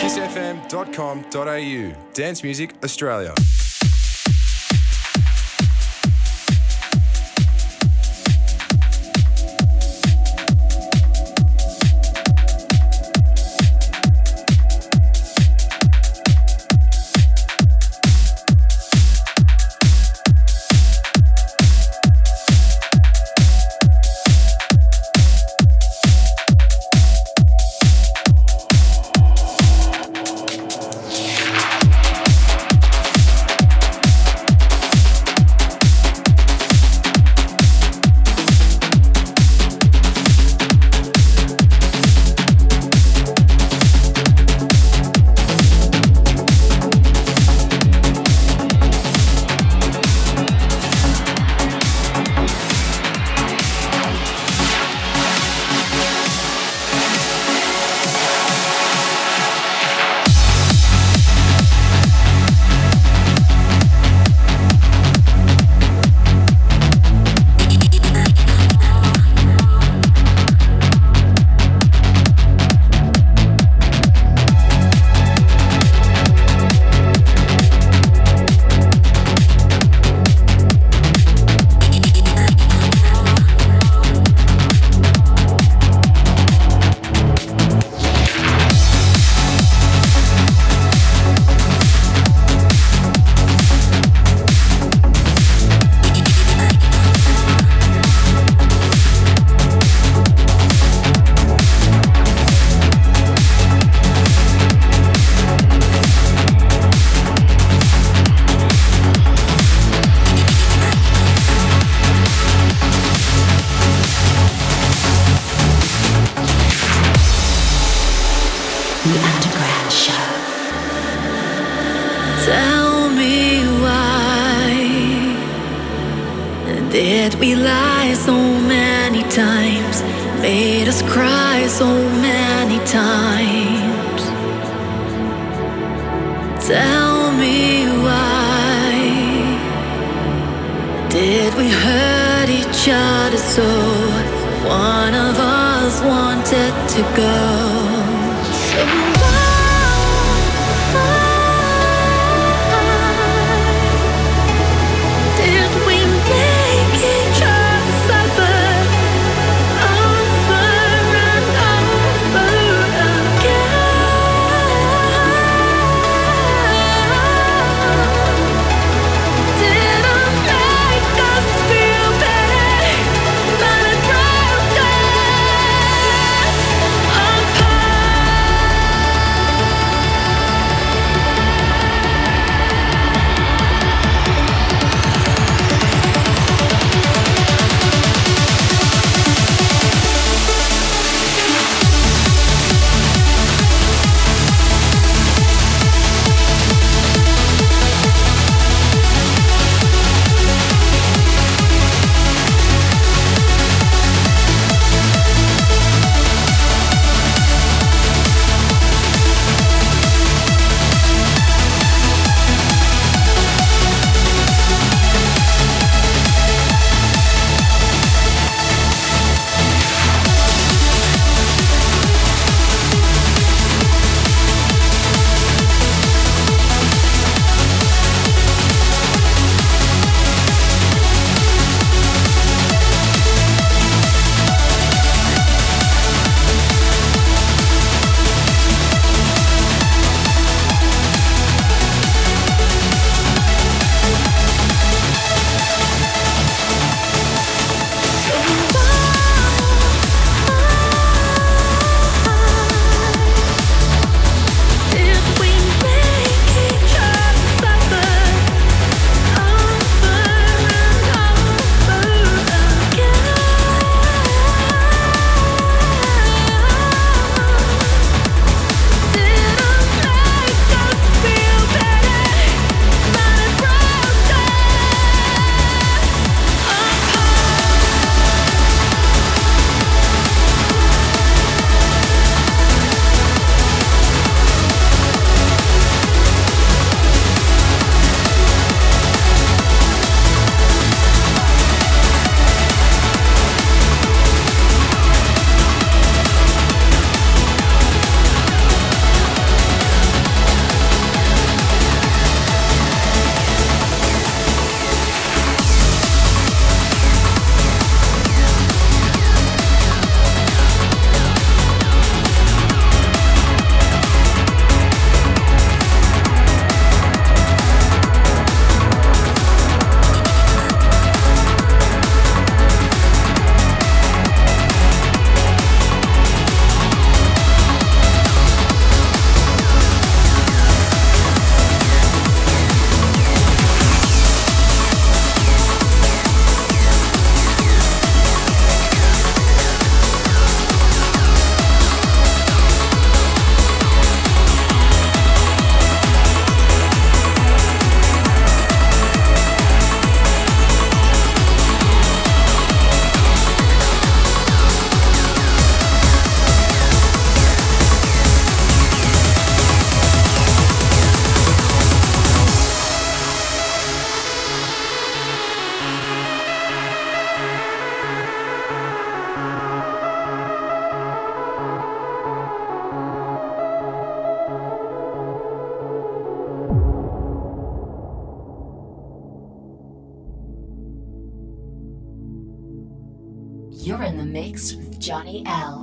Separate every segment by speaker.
Speaker 1: kissfm.com.au. Dance Music Australia.
Speaker 2: So One of us wanted to go. L.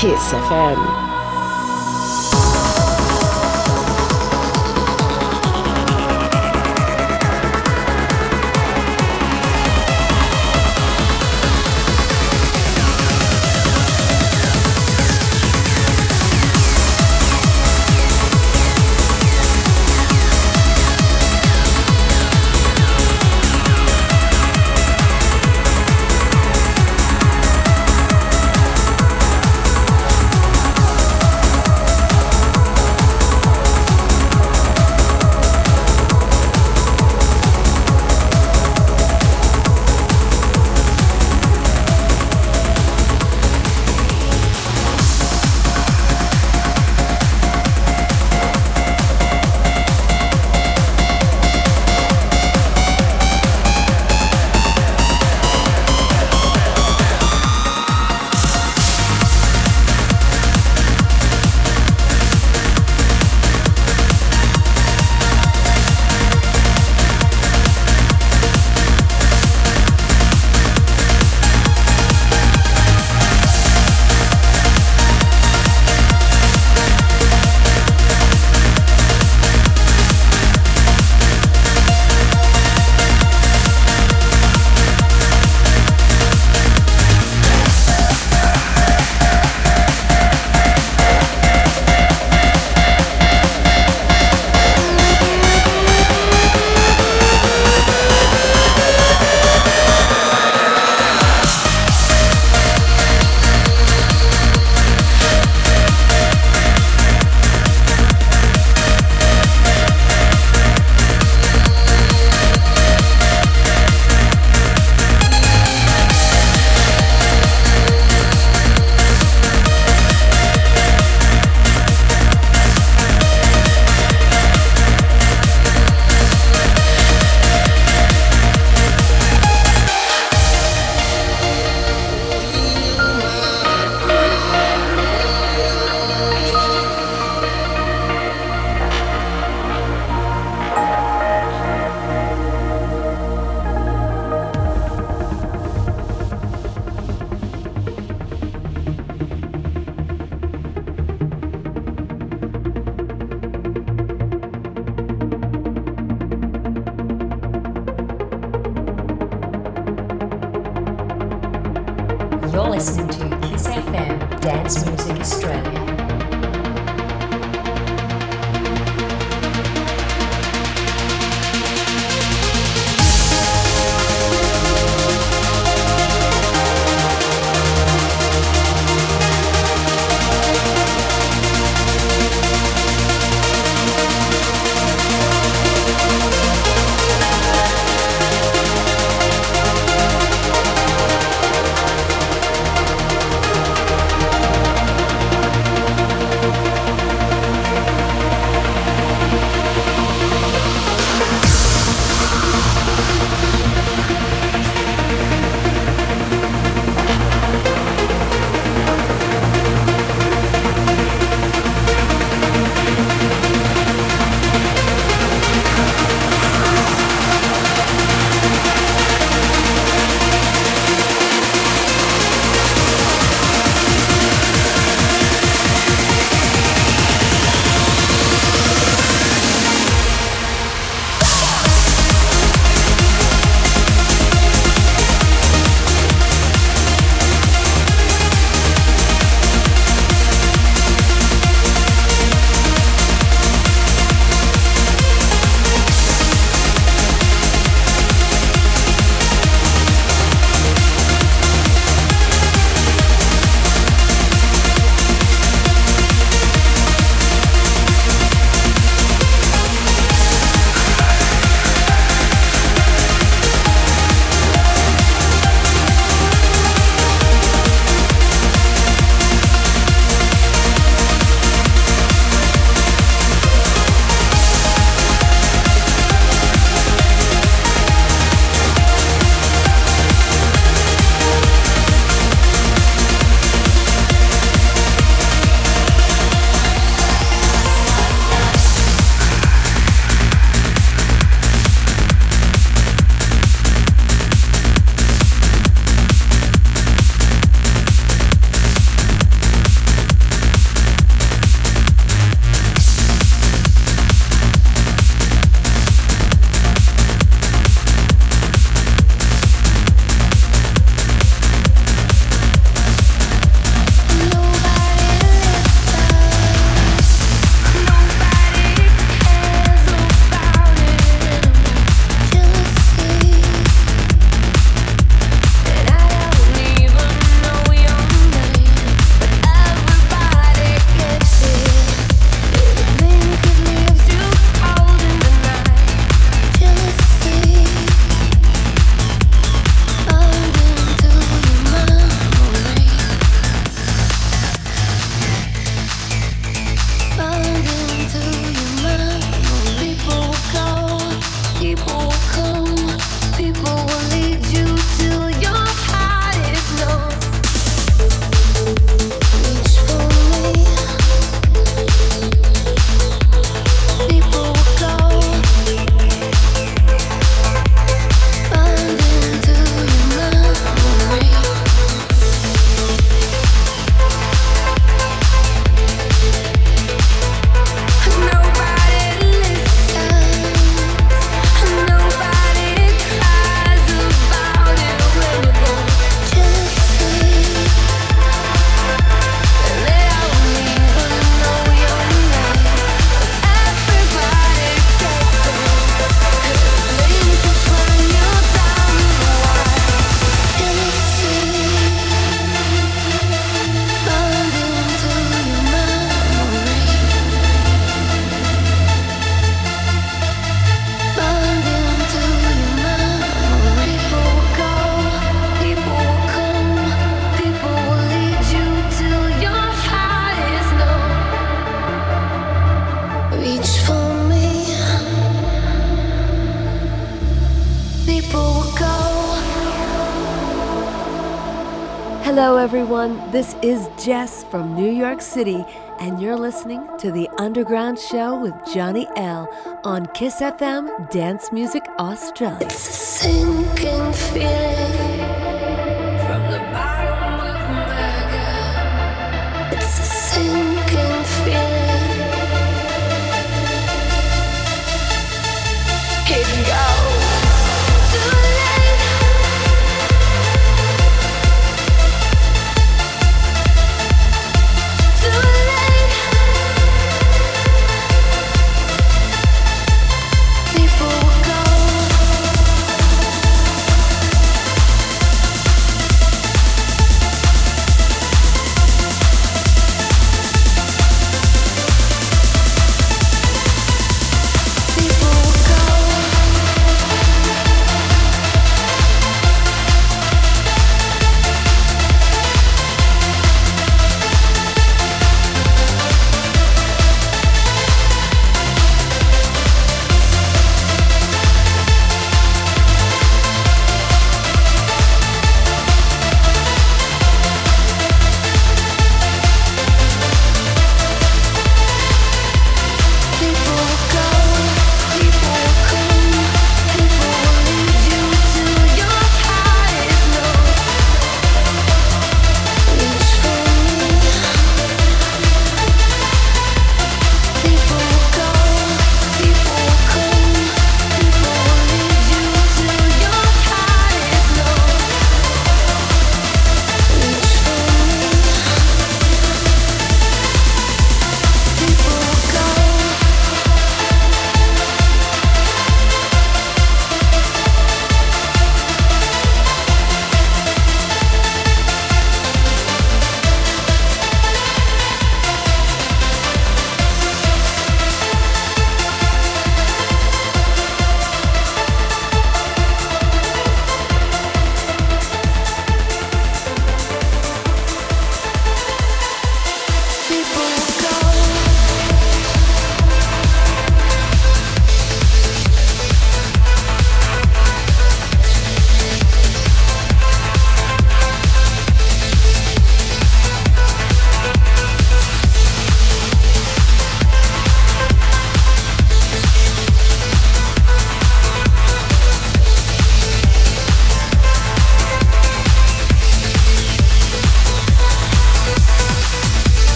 Speaker 3: Kiss FM.
Speaker 4: Listening to Kiss FM Dance Music Australia.
Speaker 5: Is Jess from New York City, and you're listening to The Underground Show with Johnny L on Kiss FM Dance Music Australia.
Speaker 6: It's a sinking feeling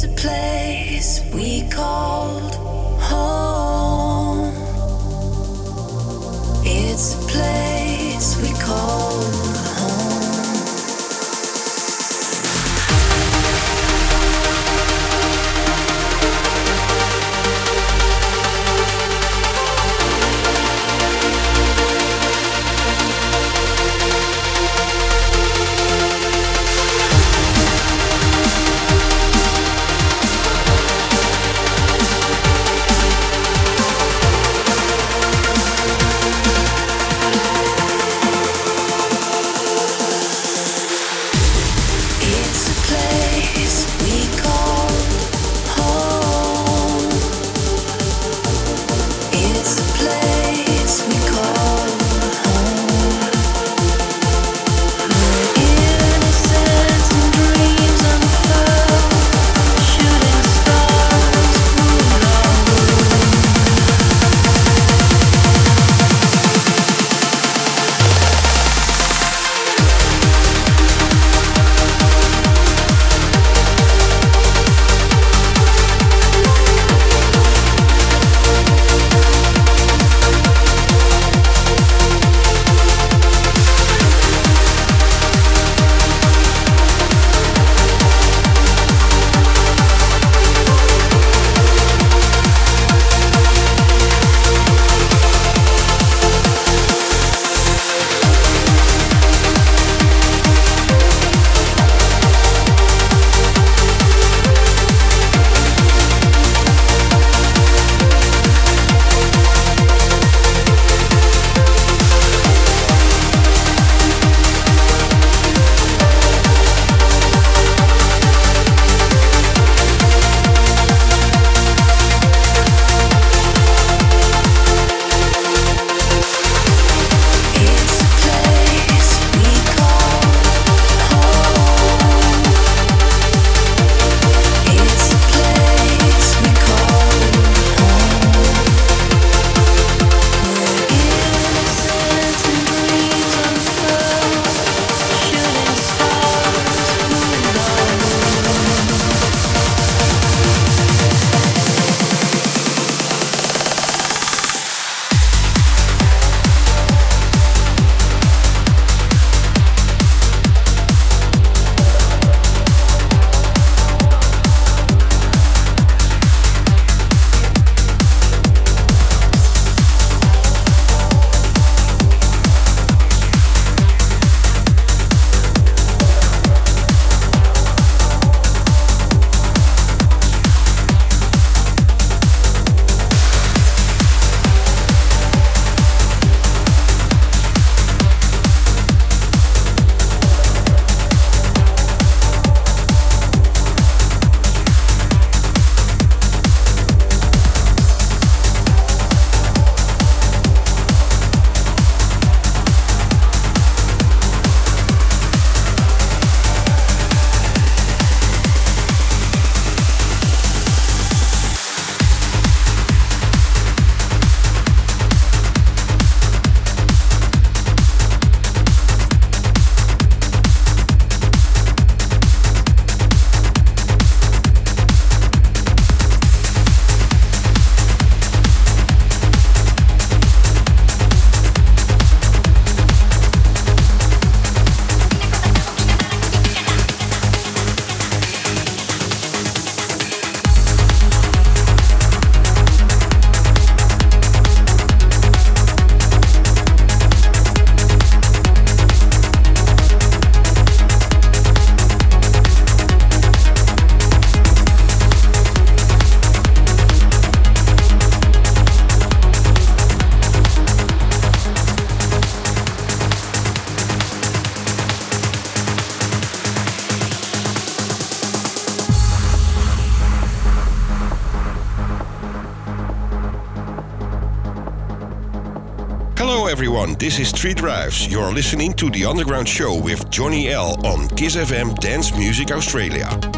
Speaker 6: It's a
Speaker 1: place we called home. It's a place we called
Speaker 7: this is Street Drives. You're listening to The Underground Show with Johnny L on Kiss FM Dance Music Australia.